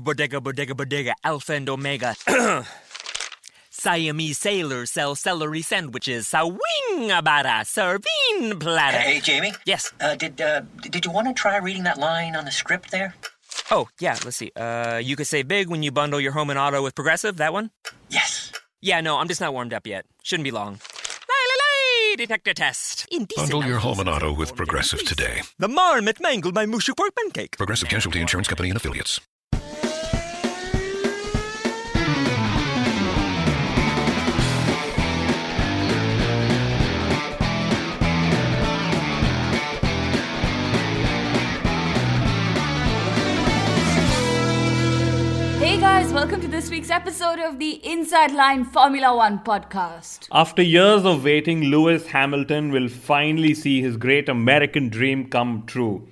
bodega, bodega, bodega, alpha and omega. Siamese sailors sell celery sandwiches. Sawing serving platter. Hey, Jamie. Yes. Uh, did uh, did you want to try reading that line on the script there? Oh, yeah, let's see. Uh, you could save big when you bundle your home and auto with Progressive, that one? Yes. Yeah, no, I'm just not warmed up yet. Shouldn't be long. Lay, detector test. Indecent Bundle your home and auto with Progressive today. The marmot mangled my mushu pork pancake. Progressive Casualty Insurance Company and affiliates. Hey guys, welcome to this week's episode of the Inside Line Formula One podcast. After years of waiting, Lewis Hamilton will finally see his great American dream come true.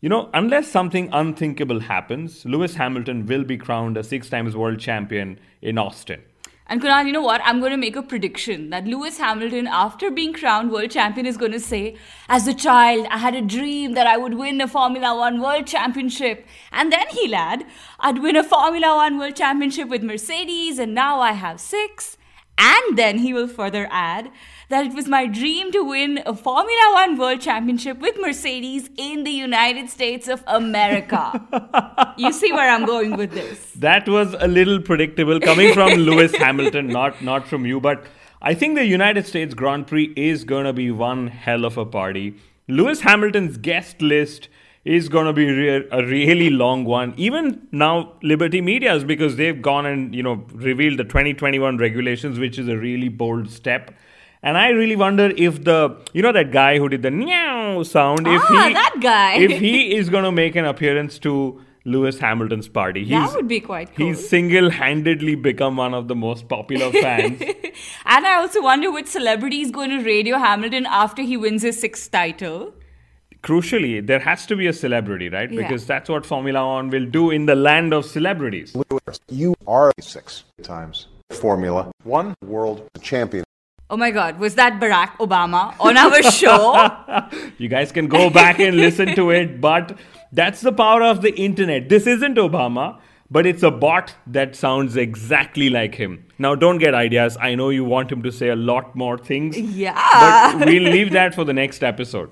You know, unless something unthinkable happens, Lewis Hamilton will be crowned a six times world champion in Austin. And Kunal, you know what? I'm going to make a prediction that Lewis Hamilton, after being crowned world champion, is going to say, As a child, I had a dream that I would win a Formula One world championship. And then he'll add, I'd win a Formula One world championship with Mercedes, and now I have six. And then he will further add that it was my dream to win a Formula One World Championship with Mercedes in the United States of America. you see where I'm going with this. That was a little predictable coming from Lewis Hamilton, not not from you. But I think the United States Grand Prix is going to be one hell of a party. Lewis Hamilton's guest list is going to be re- a really long one. Even now, Liberty Media's because they've gone and you know revealed the 2021 regulations, which is a really bold step. And I really wonder if the you know that guy who did the meow sound, if Ah, he that guy. if he is going to make an appearance to Lewis Hamilton's party. That would be quite cool. He's single handedly become one of the most popular fans. And I also wonder which celebrity is going to radio Hamilton after he wins his sixth title. Crucially, there has to be a celebrity, right? Yeah. Because that's what Formula One will do in the land of celebrities. Lewis, You are six times Formula One world champion. Oh my god, was that Barack Obama on our show? You guys can go back and listen to it, but that's the power of the internet. This isn't Obama, but it's a bot that sounds exactly like him. Now, don't get ideas. I know you want him to say a lot more things. Yeah. But we'll leave that for the next episode.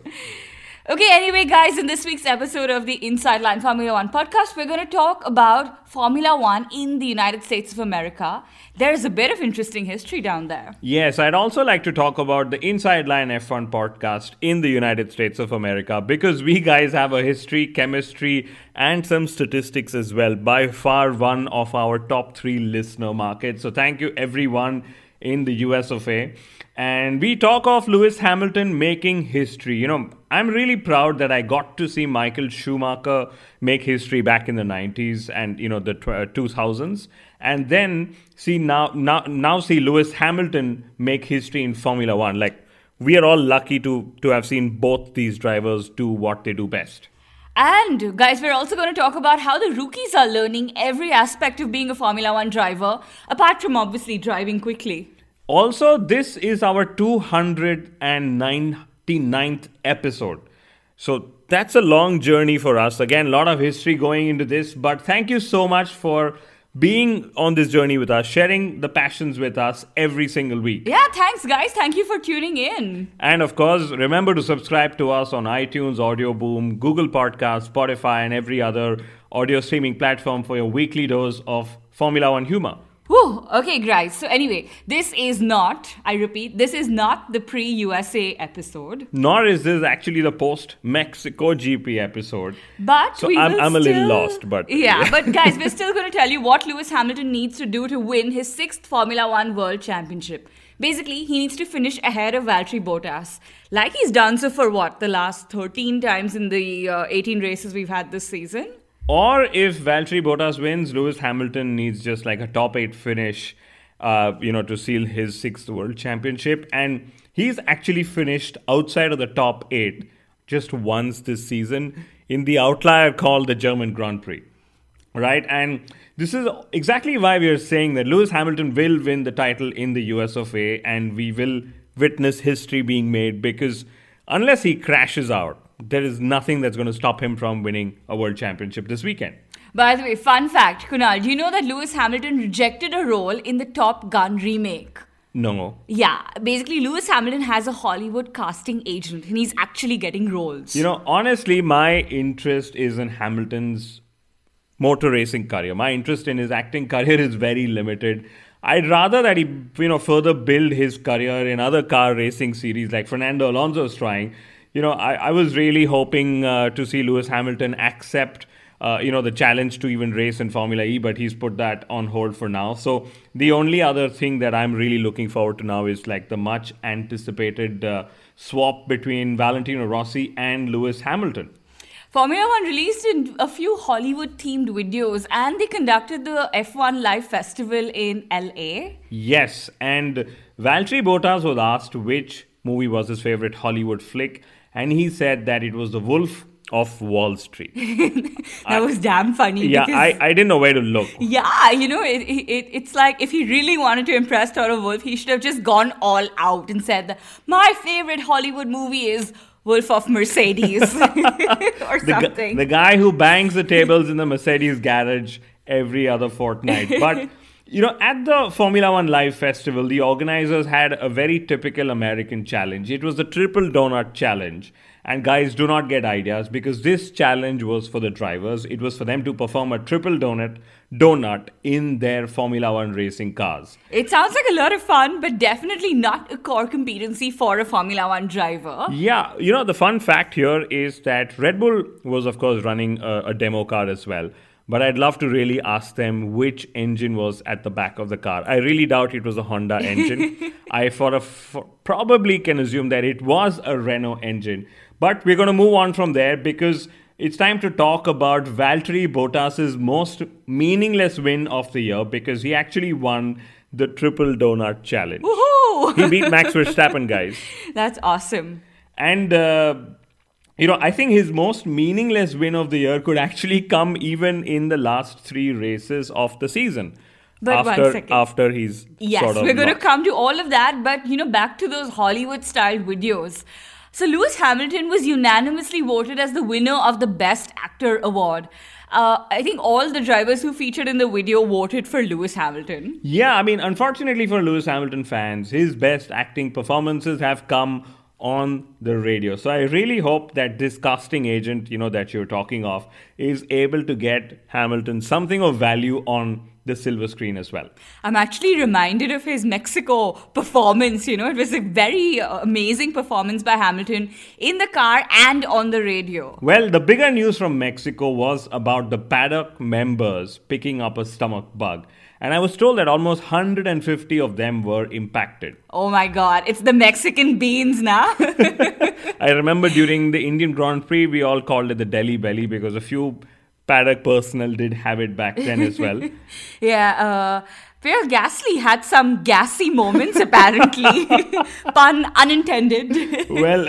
Okay, anyway, guys, in this week's episode of the Inside Line Formula One podcast, we're going to talk about Formula One in the United States of America. There's a bit of interesting history down there. Yes, I'd also like to talk about the Inside Line F1 podcast in the United States of America because we guys have a history, chemistry, and some statistics as well. By far, one of our top three listener markets. So, thank you everyone in the US of A. And we talk of Lewis Hamilton making history. You know, I'm really proud that I got to see Michael Schumacher make history back in the 90s and, you know, the tw- uh, 2000s. And then see now, now, now see Lewis Hamilton make history in Formula One. Like, we are all lucky to, to have seen both these drivers do what they do best. And, guys, we're also going to talk about how the rookies are learning every aspect of being a Formula One driver, apart from obviously driving quickly. Also, this is our 299th episode. So that's a long journey for us. Again, a lot of history going into this, but thank you so much for being on this journey with us, sharing the passions with us every single week. Yeah, thanks, guys. Thank you for tuning in. And of course, remember to subscribe to us on iTunes, Audio Boom, Google Podcasts, Spotify, and every other audio streaming platform for your weekly dose of Formula One humor. Whew. Okay, guys. So, anyway, this is not, I repeat, this is not the pre USA episode. Nor is this actually the post Mexico GP episode. But So I'm- I'm a little lost, but- yeah, but guys, we're still going to tell you what Lewis Hamilton needs to do to win his sixth Formula One World Championship. Basically, he needs to finish ahead of Valtteri Bottas, like he's done so for what the last 13 times in the uh, 18 races we've had this season. Or if Valtteri Bottas wins, Lewis Hamilton needs just like a top eight finish, uh, you know, to seal his sixth world championship. And he's actually finished outside of the top eight just once this season in the outlier called the German Grand Prix. Right? And this is exactly why we are saying that Lewis Hamilton will win the title in the US of A and we will witness history being made because unless he crashes out, there is nothing that's going to stop him from winning a world championship this weekend. By the way, fun fact, Kunal, do you know that Lewis Hamilton rejected a role in the Top Gun remake? No. Yeah, basically, Lewis Hamilton has a Hollywood casting agent and he's actually getting roles. You know, honestly, my interest is in Hamilton's motor racing career. My interest in his acting career is very limited. I'd rather that he, you know, further build his career in other car racing series like Fernando Alonso is trying. You know, I, I was really hoping uh, to see Lewis Hamilton accept uh, you know the challenge to even race in Formula E, but he's put that on hold for now. So the only other thing that I'm really looking forward to now is like the much anticipated uh, swap between Valentino Rossi and Lewis Hamilton. Formula One released a few Hollywood themed videos and they conducted the F1 Live Festival in LA. Yes, and Valtteri Bottas was asked which movie was his favorite Hollywood flick, and he said that it was The Wolf of Wall Street. that was damn funny. Yeah, I, I didn't know where to look. Yeah, you know, it, it, it's like if he really wanted to impress Toto Wolff, he should have just gone all out and said, that, My favorite Hollywood movie is Wolf of Mercedes or the something. Gu- the guy who bangs the tables in the Mercedes garage every other fortnight. But you know, at the Formula One Live Festival, the organizers had a very typical American challenge. It was the Triple Donut Challenge. And guys, do not get ideas because this challenge was for the drivers. It was for them to perform a triple donut donut in their Formula One racing cars. It sounds like a lot of fun, but definitely not a core competency for a Formula One driver. Yeah, you know, the fun fact here is that Red Bull was, of course, running a, a demo car as well. But I'd love to really ask them which engine was at the back of the car. I really doubt it was a Honda engine. I for a for probably can assume that it was a Renault engine. But we're going to move on from there because it's time to talk about Valtteri Bottas's most meaningless win of the year because he actually won the Triple Donut Challenge. Woohoo! He beat Max Verstappen, guys. That's awesome. And uh, you know, I think his most meaningless win of the year could actually come even in the last three races of the season. But after, one second. After he's Yes, sort of we're going to come to all of that, but you know, back to those Hollywood style videos. So, Lewis Hamilton was unanimously voted as the winner of the Best Actor award. Uh, I think all the drivers who featured in the video voted for Lewis Hamilton. Yeah, I mean, unfortunately for Lewis Hamilton fans, his best acting performances have come on the radio. So I really hope that this casting agent, you know, that you're talking of, is able to get Hamilton something of value on the silver screen as well. I'm actually reminded of his Mexico performance. You know, it was a very uh, amazing performance by Hamilton in the car and on the radio. Well, the bigger news from Mexico was about the paddock members picking up a stomach bug. And I was told that almost 150 of them were impacted. Oh my god, it's the Mexican beans now. I remember during the Indian Grand Prix, we all called it the Delhi Belly because a few paddock personnel did have it back then as well. yeah, uh, Pierre Gasly had some gassy moments apparently. Pun unintended. well,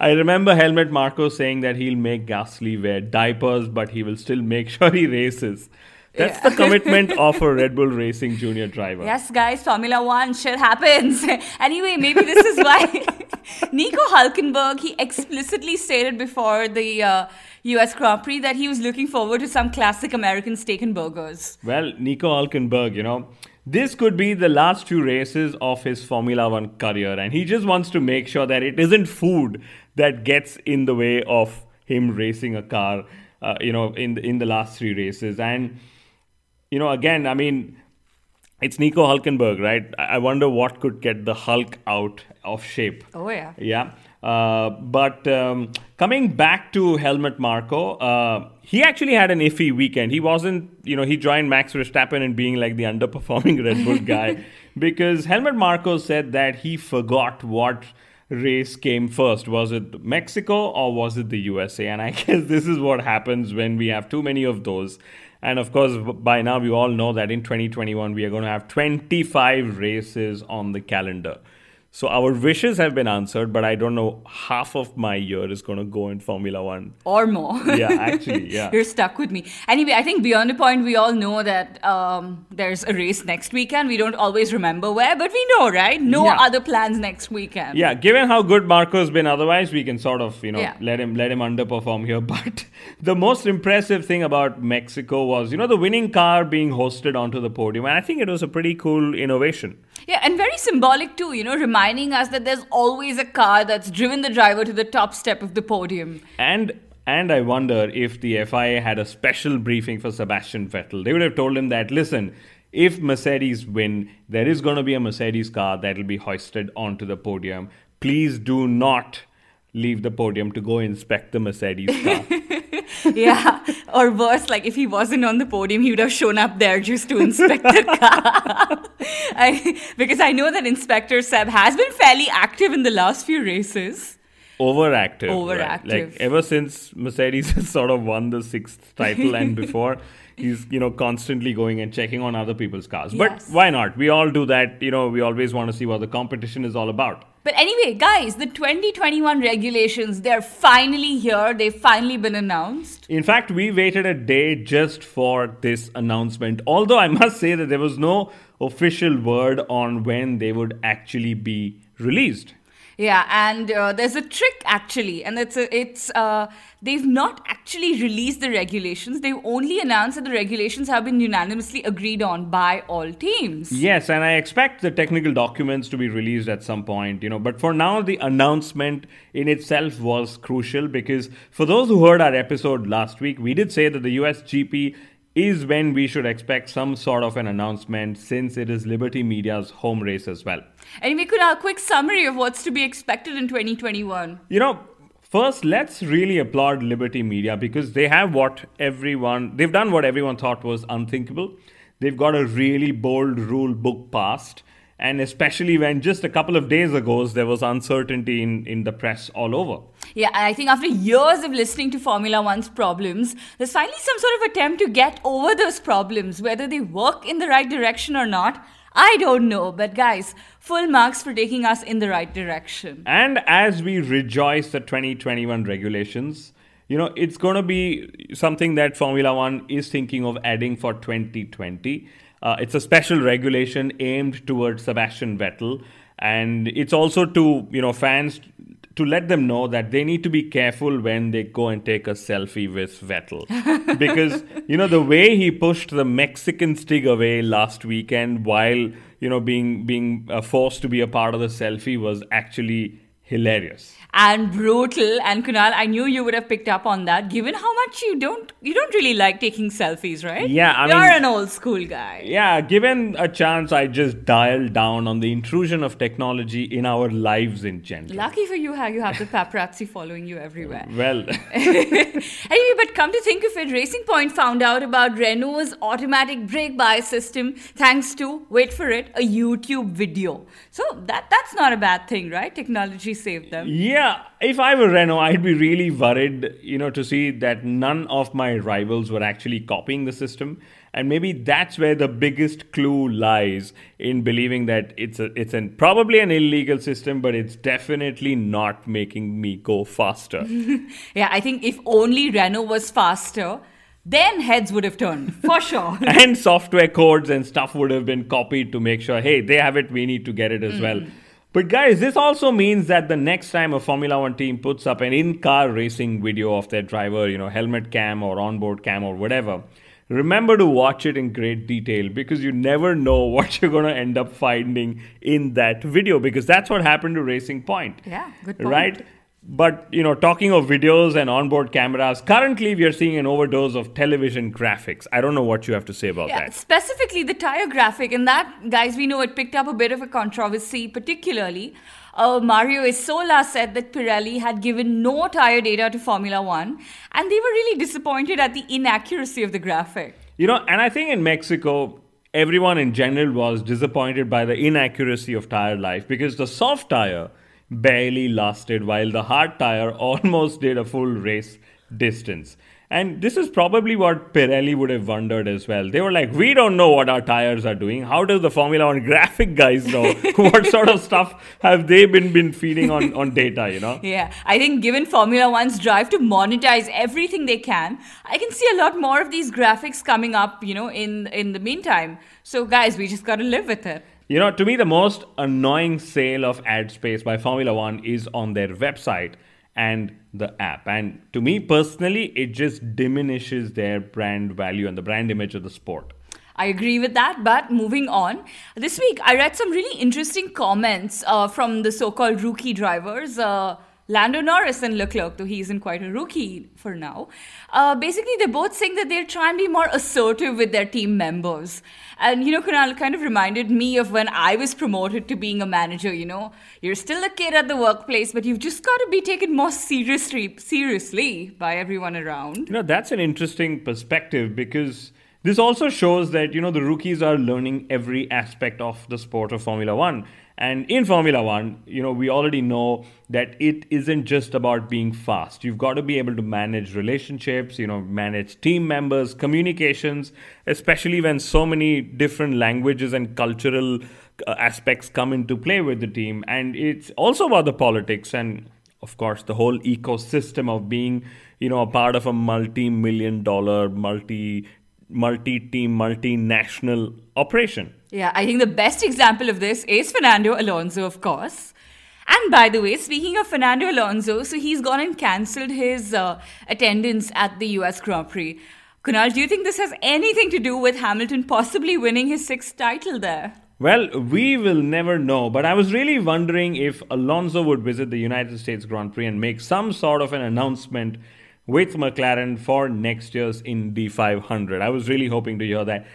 I remember Helmut Marko saying that he'll make Gasly wear diapers, but he will still make sure he races. That's the commitment of a Red Bull Racing junior driver. Yes, guys, Formula One shit happens. anyway, maybe this is why Nico Hulkenberg he explicitly stated before the uh, U.S. Grand Prix that he was looking forward to some classic American steak and burgers. Well, Nico Hulkenberg, you know, this could be the last few races of his Formula One career, and he just wants to make sure that it isn't food that gets in the way of him racing a car. Uh, you know, in the, in the last three races, and you know, again, I mean, it's Nico Hulkenberg, right? I wonder what could get the Hulk out of shape. Oh yeah. Yeah. Uh, but um, coming back to Helmut Marko, uh, he actually had an iffy weekend. He wasn't, you know, he joined Max Verstappen in being like the underperforming Red Bull guy because Helmut Marko said that he forgot what race came first. Was it Mexico or was it the USA? And I guess this is what happens when we have too many of those. And of course, by now we all know that in 2021 we are going to have 25 races on the calendar. So our wishes have been answered, but I don't know half of my year is going to go in Formula One. Or more. Yeah, actually, yeah. You're stuck with me. Anyway, I think beyond a point, we all know that um, there's a race next weekend. We don't always remember where, but we know, right? No Yeah. other plans next weekend. Yeah, given how good Marko's been otherwise, we can sort of, you know, Yeah. let him let him underperform here. But the most impressive thing about Mexico was, you know, the winning car being hosted onto the podium. And I think it was a pretty cool innovation. Yeah, and very symbolic too, you know, reminding us that there's always a car that's driven the driver to the top step of the podium. And and I wonder if the FIA had a special briefing for Sebastian Vettel. They would have told him that, listen, if Mercedes win, there is going to be a Mercedes car that will be hoisted onto the podium. Please do not leave the podium to go inspect the Mercedes car. yeah, or worse, like if he wasn't on the podium, he would have shown up there just to inspect the car. I, because I know that Inspector Seb has been fairly active in the last few races. overactive. Overactive. Right? Like ever since Mercedes has sort of won the sixth title and before, he's you know constantly going and checking on other people's cars. Yes. But why not? We all do that. You know, we always want to see what the competition is all about. But anyway, guys, the 2021 regulations, they're finally here. They've finally been announced. In fact, we waited a day just for this announcement. Although I must say that there was no official word on when they would actually be released. Yeah, and uh, there's a trick actually, and it's a, it's uh, they've not actually released the regulations. They've only announced that the regulations have been unanimously agreed on by all teams. Yes, and I expect the technical documents to be released at some point, you know. But for now, the announcement in itself was crucial because for those who heard our episode last week, we did say that the US GP is when we should expect some sort of an announcement since it is Liberty Media's home race as well. Anyway, could a quick summary of what's to be expected in 2021? You know, first, let's really applaud Liberty Media because they have what everyone, they've done what everyone thought was unthinkable. They've got a really bold rule book passed. And especially when just a couple of days ago there was uncertainty in, in the press all over. Yeah, I think after years of listening to Formula One's problems, there's finally some sort of attempt to get over those problems. Whether they work in the right direction or not, I don't know. But guys, full marks for taking us in the right direction. And as we rejoice the 2021 regulations, you know, it's going to be something that Formula One is thinking of adding for 2020. Uh, it's a special regulation aimed towards Sebastian Vettel, and it's also to you know fans to let them know that they need to be careful when they go and take a selfie with Vettel, because you know the way he pushed the Mexican stig away last weekend while you know being being uh, forced to be a part of the selfie was actually hilarious. and brutal. And Kunal, I knew you would have picked up on that, given how much you don't you don't really like taking selfies, right? Yeah, I you're mean- an old school guy. Yeah, given a chance, I just dialed down on the intrusion of technology in our lives in general. Lucky for you, how you have the paparazzi following you everywhere. Well, anyway, but come to think of it, Racing Point found out about Renault's automatic brake bias system thanks to, wait for it, a YouTube video. So that that's not a bad thing, right? Technology saved them. yeah, if I were Renault, I'd be really worried, you know, to see that none of my rivals were actually copying the system. And maybe that's where the biggest clue lies in believing that it's a, it's an probably an illegal system, but it's definitely not making me go faster. Yeah, I think if only Renault was faster, then heads would have turned for sure. and software codes and stuff would have been copied to make sure, hey, they have it, we need to get it as hmm. well. But guys, this also means that the next time a Formula One team puts up an in-car racing video of their driver, you know, helmet cam or onboard cam or whatever, remember to watch it in great detail because you never know what you're going to end up finding in that video because that's what happened to Racing Point. Yeah, good point. Right? But you know, talking of videos and onboard cameras, currently we are seeing an overdose of television graphics. I don't know what you have to say about Yeah, that. specifically the tire graphic, and that, guys, we know it picked up a bit of a controversy, particularly. Uh, Mario Isola said that Pirelli had given no tire data to Formula One, and they were really disappointed at the inaccuracy of the graphic. You know, and I think in Mexico, everyone in general was disappointed by the inaccuracy of tire life because the soft tire barely lasted while the hard tire almost did a full race distance. And this is probably what Pirelli would have wondered as well. They were like, we don't know what our tires are doing. How does the Formula One graphic guys know? what sort of stuff have they been, been feeding on, on data, you know? Yeah, I think given Formula One's drive to monetize everything they can, I can see a lot more of these graphics coming up, you know, in, in the meantime. So, guys, we just got to live with it. You know, to me, the most annoying sale of ad space by Formula One is on their website and the app. And to me personally, it just diminishes their brand value and the brand image of the sport. I agree with that, but moving on. This week, I read some really interesting comments uh, from the so called rookie drivers. Uh, Lando Norris and Leclerc, though he isn't quite a rookie for now. Uh, basically, they're both saying that they'll try and be more assertive with their team members. And, you know, Kunal kind of reminded me of when I was promoted to being a manager, you know. You're still a kid at the workplace, but you've just got to be taken more seriously, seriously by everyone around. You know, that's an interesting perspective because this also shows that, you know, the rookies are learning every aspect of the sport of Formula One. And in Formula One, you know, we already know that it isn't just about being fast. You've got to be able to manage relationships, you know, manage team members, communications, especially when so many different languages and cultural uh, aspects come into play with the team. And it's also about the politics and, of course, the whole ecosystem of being, you know, a part of a multi million dollar, multi multi team, multinational operation. Yeah, I think the best example of this is Fernando Alonso, of course. And by the way, speaking of Fernando Alonso, so he's gone and cancelled his uh, attendance at the US Grand Prix. Kunal, do you think this has anything to do with Hamilton possibly winning his sixth title there? Well, we will never know, but I was really wondering if Alonso would visit the United States Grand Prix and make some sort of an announcement with McLaren for next year's Indy 500. I was really hoping to hear that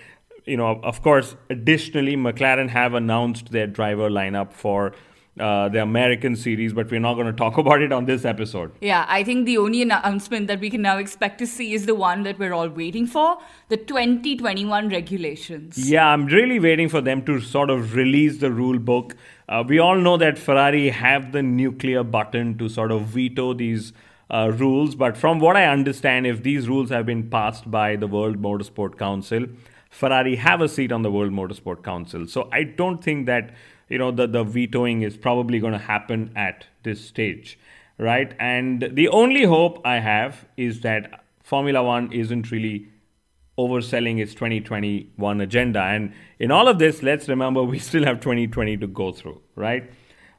you know, of course, additionally, McLaren have announced their driver lineup for uh, the American series, but we're not going to talk about it on this episode. Yeah, I think the only announcement that we can now expect to see is the one that we're all waiting for the 2021 regulations. Yeah, I'm really waiting for them to sort of release the rule book. Uh, we all know that Ferrari have the nuclear button to sort of veto these. Uh, rules, but from what I understand, if these rules have been passed by the World Motorsport Council, Ferrari have a seat on the World Motorsport Council. So I don't think that you know the, the vetoing is probably going to happen at this stage, right? And the only hope I have is that Formula One isn't really overselling its 2021 agenda. And in all of this, let's remember we still have 2020 to go through, right?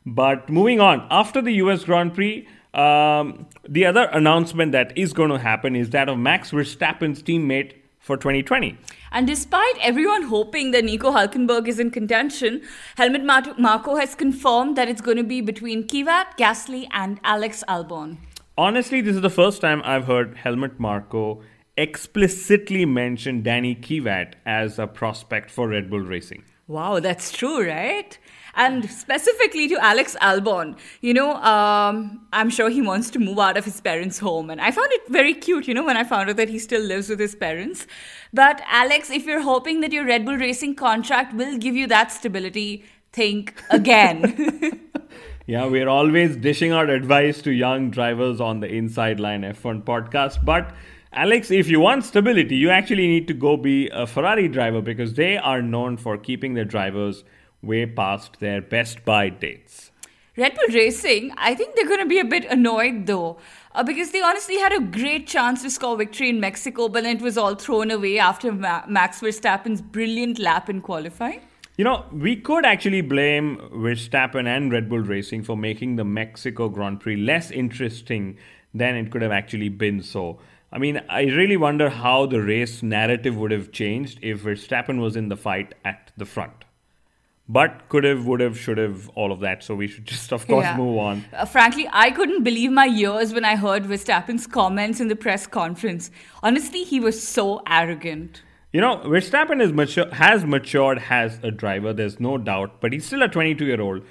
But moving on, after the US Grand Prix, um, the other announcement that is going to happen is that of Max Verstappen's teammate for 2020. And despite everyone hoping that Nico Hulkenberg is in contention, Helmut Marko has confirmed that it's going to be between Kvyat, Gasly, and Alex Albon. Honestly, this is the first time I've heard Helmut Marko explicitly mention Danny Kvyat as a prospect for Red Bull Racing. Wow, that's true, right? And specifically to Alex Albon, you know, um, I'm sure he wants to move out of his parents' home. And I found it very cute, you know, when I found out that he still lives with his parents. But Alex, if you're hoping that your Red Bull Racing contract will give you that stability, think again. yeah, we're always dishing out advice to young drivers on the Inside Line F1 podcast. But Alex, if you want stability, you actually need to go be a Ferrari driver because they are known for keeping their drivers way past their best buy dates. Red Bull Racing, I think they're going to be a bit annoyed though, uh, because they honestly had a great chance to score victory in Mexico, but then it was all thrown away after Ma- Max Verstappen's brilliant lap in qualifying. You know, we could actually blame Verstappen and Red Bull Racing for making the Mexico Grand Prix less interesting than it could have actually been so. I mean, I really wonder how the race narrative would have changed if Verstappen was in the fight at the front. But could have, would have, should have, all of that. So we should just, of course, yeah. move on. Uh, frankly, I couldn't believe my ears when I heard Verstappen's comments in the press conference. Honestly, he was so arrogant. You know, Verstappen is mature, has matured as a driver, there's no doubt, but he's still a 22 year old.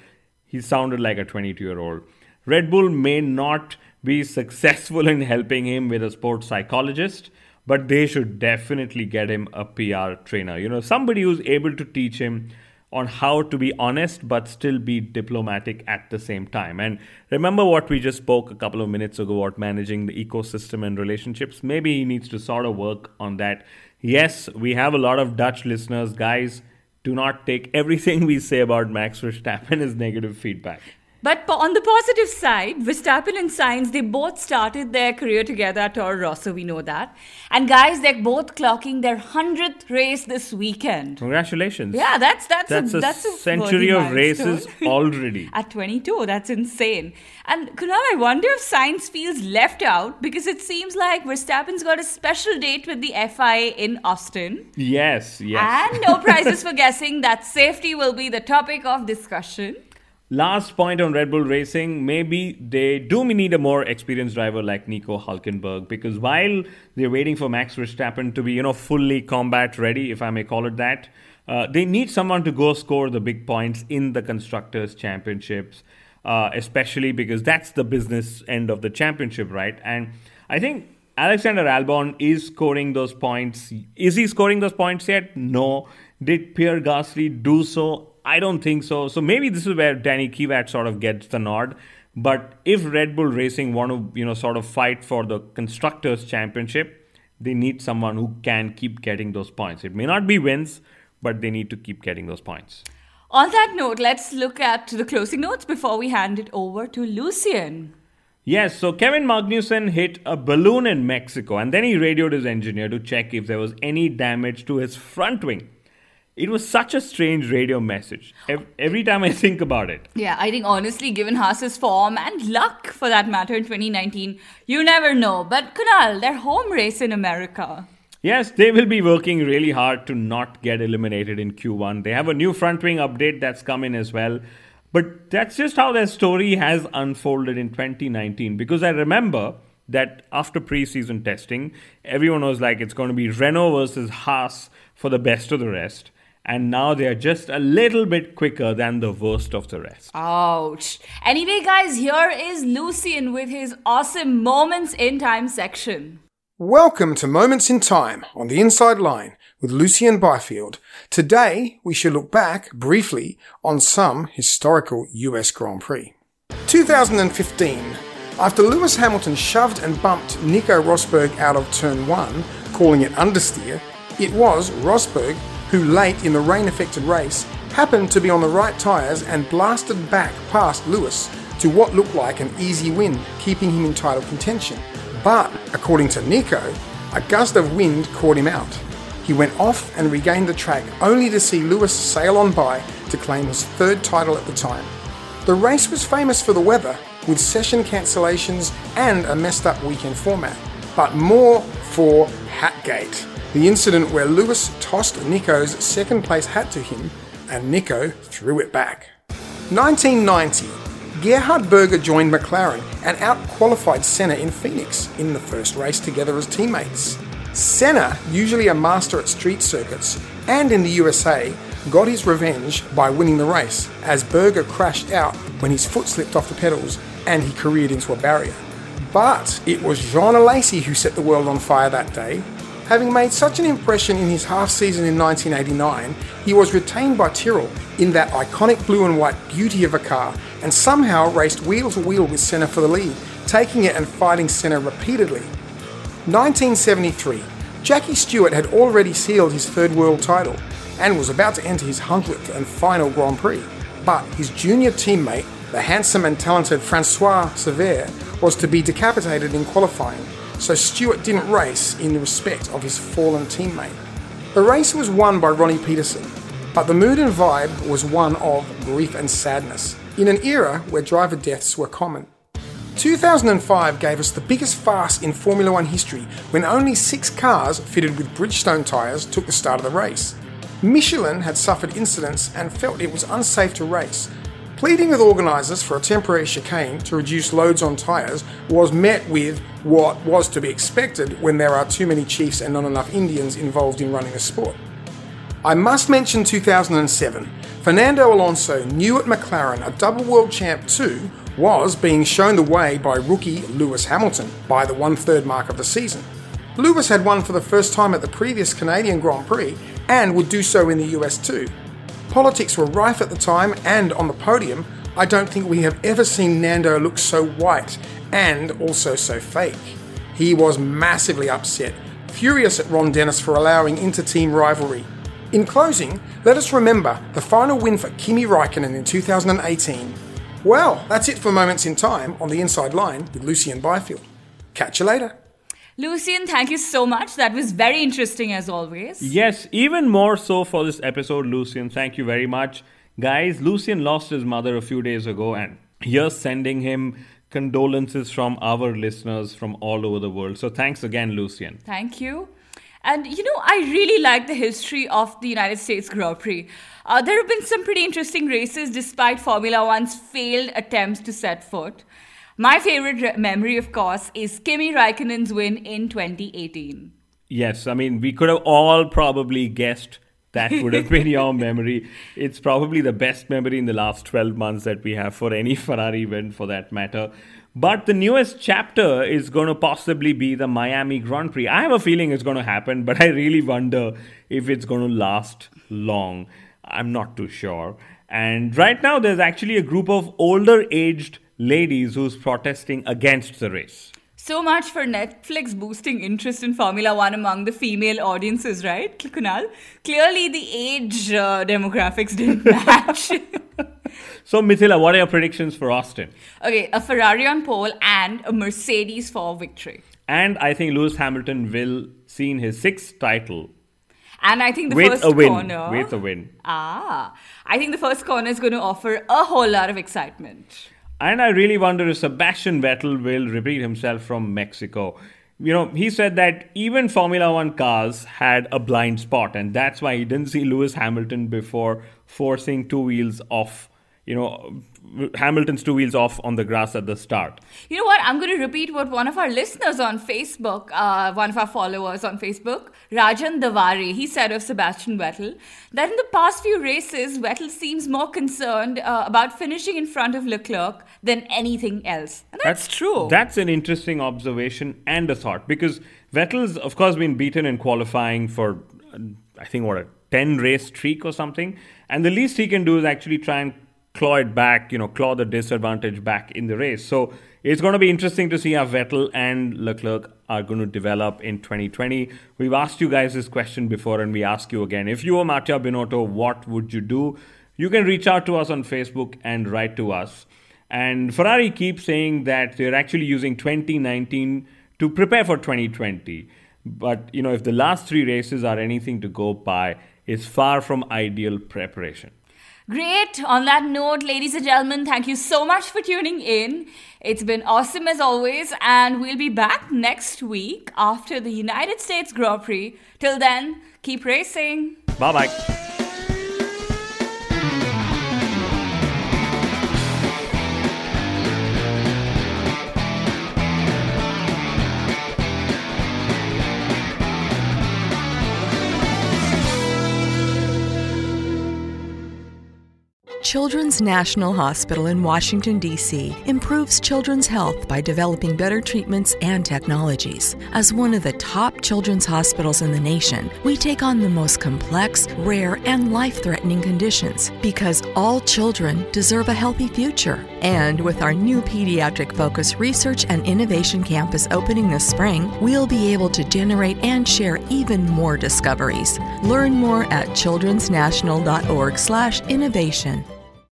He sounded like a 22 year old. Red Bull may not be successful in helping him with a sports psychologist, but they should definitely get him a PR trainer. You know, somebody who's able to teach him on how to be honest but still be diplomatic at the same time. And remember what we just spoke a couple of minutes ago about managing the ecosystem and relationships? Maybe he needs to sort of work on that. Yes, we have a lot of Dutch listeners. Guys, do not take everything we say about Max Verstappen as negative feedback. But on the positive side, Verstappen and Sainz, they both started their career together at Toro Rosso, we know that. And guys, they're both clocking their 100th race this weekend. Congratulations. Yeah, that's that's, That's a, a that's a century of races already. At 22, that's insane. And Kunal, I wonder if Sainz feels left out because it seems like Verstappen's got a special date with the FIA in Austin. Yes, yes. And no prizes for guessing that safety will be the topic of discussion. Last point on Red Bull Racing, maybe they do need a more experienced driver like Nico Hulkenberg because while they're waiting for Max Verstappen to be, you know, fully combat ready, if I may call it that, uh, they need someone to go score the big points in the constructors' championships, uh, especially because that's the business end of the championship, right? And I think Alexander Albon is scoring those points. Is he scoring those points yet? No. Did Pierre Gasly do so? I don't think so. So maybe this is where Danny Kvyat sort of gets the nod. But if Red Bull Racing want to, you know, sort of fight for the constructors' championship, they need someone who can keep getting those points. It may not be wins, but they need to keep getting those points. On that note, let's look at the closing notes before we hand it over to Lucian. Yes, so Kevin Magnussen hit a balloon in Mexico and then he radioed his engineer to check if there was any damage to his front wing. It was such a strange radio message. Every time I think about it. Yeah, I think honestly, given Haas's form and luck for that matter in 2019, you never know. But Kunal, their home race in America. Yes, they will be working really hard to not get eliminated in Q1. They have a new front wing update that's come in as well. But that's just how their story has unfolded in 2019. Because I remember that after preseason testing, everyone was like, it's going to be Renault versus Haas for the best of the rest. And now they are just a little bit quicker than the worst of the rest. Ouch. Anyway, guys, here is Lucian with his awesome Moments in Time section. Welcome to Moments in Time on the Inside Line with Lucian Byfield. Today, we shall look back briefly on some historical US Grand Prix. 2015. After Lewis Hamilton shoved and bumped Nico Rosberg out of turn 1, calling it understeer, it was Rosberg who, late in the rain affected race, happened to be on the right tyres and blasted back past Lewis to what looked like an easy win, keeping him in title contention. But, according to Nico, a gust of wind caught him out. He went off and regained the track only to see Lewis sail on by to claim his third title at the time. The race was famous for the weather, with session cancellations and a messed up weekend format, but more for Hatgate, the incident where Lewis tossed Nico's second place hat to him and Nico threw it back. 1990. Gerhard Berger joined McLaren and outqualified Senna in Phoenix in the first race together as teammates. Senna, usually a master at street circuits and in the USA, got his revenge by winning the race as Berger crashed out when his foot slipped off the pedals and he careered into a barrier. But it was Jean Alesi who set the world on fire that day. Having made such an impression in his half season in 1989, he was retained by Tyrrell in that iconic blue and white beauty of a car and somehow raced wheel to wheel with Senna for the lead, taking it and fighting Senna repeatedly. 1973. Jackie Stewart had already sealed his third world title and was about to enter his 100th and final Grand Prix. But his junior teammate, the handsome and talented Francois Cevert, was to be decapitated in qualifying, so Stewart didn't race in respect of his fallen teammate. The race was won by Ronnie Peterson, but the mood and vibe was one of grief and sadness, in an era where driver deaths were common. 2005 gave us the biggest farce in Formula One history when only six cars fitted with Bridgestone tyres took the start of the race. Michelin had suffered incidents and felt it was unsafe to race. Pleading with organisers for a temporary chicane to reduce loads on tyres was met with what was to be expected when there are too many chiefs and not enough Indians involved in running a sport. I must mention 2007. Fernando Alonso, new at McLaren, a double world champ too, was being shown the way by rookie Lewis Hamilton by the one third mark of the season. Lewis had won for the first time at the previous Canadian Grand Prix and would do so in the US too. Politics were rife at the time, and on the podium, I don't think we have ever seen Nando look so white and also so fake. He was massively upset, furious at Ron Dennis for allowing inter team rivalry. In closing, let us remember the final win for Kimi Raikkonen in 2018. Well, that's it for Moments in Time on the Inside Line with Lucian Byfield. Catch you later. Lucian, thank you so much. That was very interesting as always. Yes, even more so for this episode, Lucian. Thank you very much. Guys, Lucian lost his mother a few days ago, and here's sending him condolences from our listeners from all over the world. So thanks again, Lucian. Thank you. And you know, I really like the history of the United States Grand Prix. Uh, there have been some pretty interesting races despite Formula One's failed attempts to set foot. My favorite re- memory, of course, is Kimi Raikkonen's win in 2018. Yes, I mean, we could have all probably guessed that would have been your memory. It's probably the best memory in the last 12 months that we have for any Ferrari win for that matter. But the newest chapter is going to possibly be the Miami Grand Prix. I have a feeling it's going to happen, but I really wonder if it's going to last long. I'm not too sure. And right now, there's actually a group of older aged ladies who's protesting against the race. So much for Netflix boosting interest in Formula One among the female audiences, right, Kunal? Clearly, the age uh, demographics didn't match. so, Mithila, what are your predictions for Austin? Okay, a Ferrari on pole and a Mercedes for victory. And I think Lewis Hamilton will see in his sixth title. And I think the with first a win. corner. With a win. Ah, I think the first corner is going to offer a whole lot of excitement. And I really wonder if Sebastian Vettel will repeat himself from Mexico. You know, he said that even Formula One cars had a blind spot, and that's why he didn't see Lewis Hamilton before forcing two wheels off you know, Hamilton's two wheels off on the grass at the start. You know what? I'm going to repeat what one of our listeners on Facebook, uh, one of our followers on Facebook, Rajan Davari, he said of Sebastian Vettel that in the past few races, Vettel seems more concerned uh, about finishing in front of Leclerc than anything else. And that's, that's true. That's an interesting observation and a thought because Vettel's, of course, been beaten in qualifying for, I think, what, a 10 race streak or something. And the least he can do is actually try and claw it back, you know, claw the disadvantage back in the race. So it's going to be interesting to see how Vettel and Leclerc are going to develop in 2020. We've asked you guys this question before, and we ask you again. If you were Mattia Binotto, what would you do? You can reach out to us on Facebook and write to us. And Ferrari keeps saying that they're actually using 2019 to prepare for 2020. But, you know, if the last three races are anything to go by, it's far from ideal preparation. Great. On that note, ladies and gentlemen, thank you so much for tuning in. It's been awesome as always, and we'll be back next week after the United States Grand Prix. Till then, keep racing. Bye bye. Children's National Hospital in Washington, D.C. improves children's health by developing better treatments and technologies. As one of the top children's hospitals in the nation, we take on the most complex, rare, and life threatening conditions because all children deserve a healthy future. And with our new pediatric focus research and innovation campus opening this spring, we'll be able to generate and share even more discoveries. Learn more at childrensnational.org/innovation.